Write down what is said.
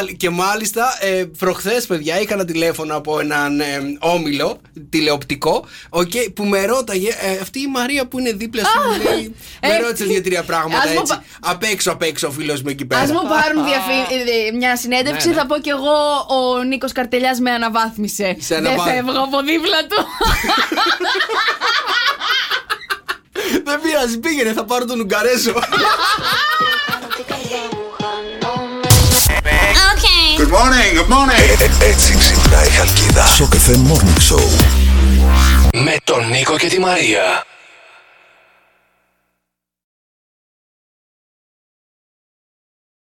μάλ- και μάλιστα ε, προχθές, παιδιά, είχα ένα τηλέφωνο από έναν ε, όμιλο τηλεοπτικό οκ, που με ρώταγε ε, αυτή η Μαρία που είναι δίπλα σου. μου λέει, με ε, ρώτησε δύο-τρία πράγματα ας μου έτσι. πα- Απ' έξω, απ' έξω ο φίλος μου εκεί πέρα. Α μου πάρουν διαφή- ε, μια συνέντευξη, Ναι, ναι. θα πω κι εγώ ο Νίκος Καρτελιάς με αναβάθμισε. Σε Δεν αναβάθμισε. φεύγω από δίπλα του. Δεν πειράζει, πήγαινε, θα πάρω τον Ουγγαρέζο. Good morning, good morning. Ε, Έτσι ξυπνάει η Χαλκίδα. Στο καφέ Morning Show. Με τον Νίκο και τη Μαρία.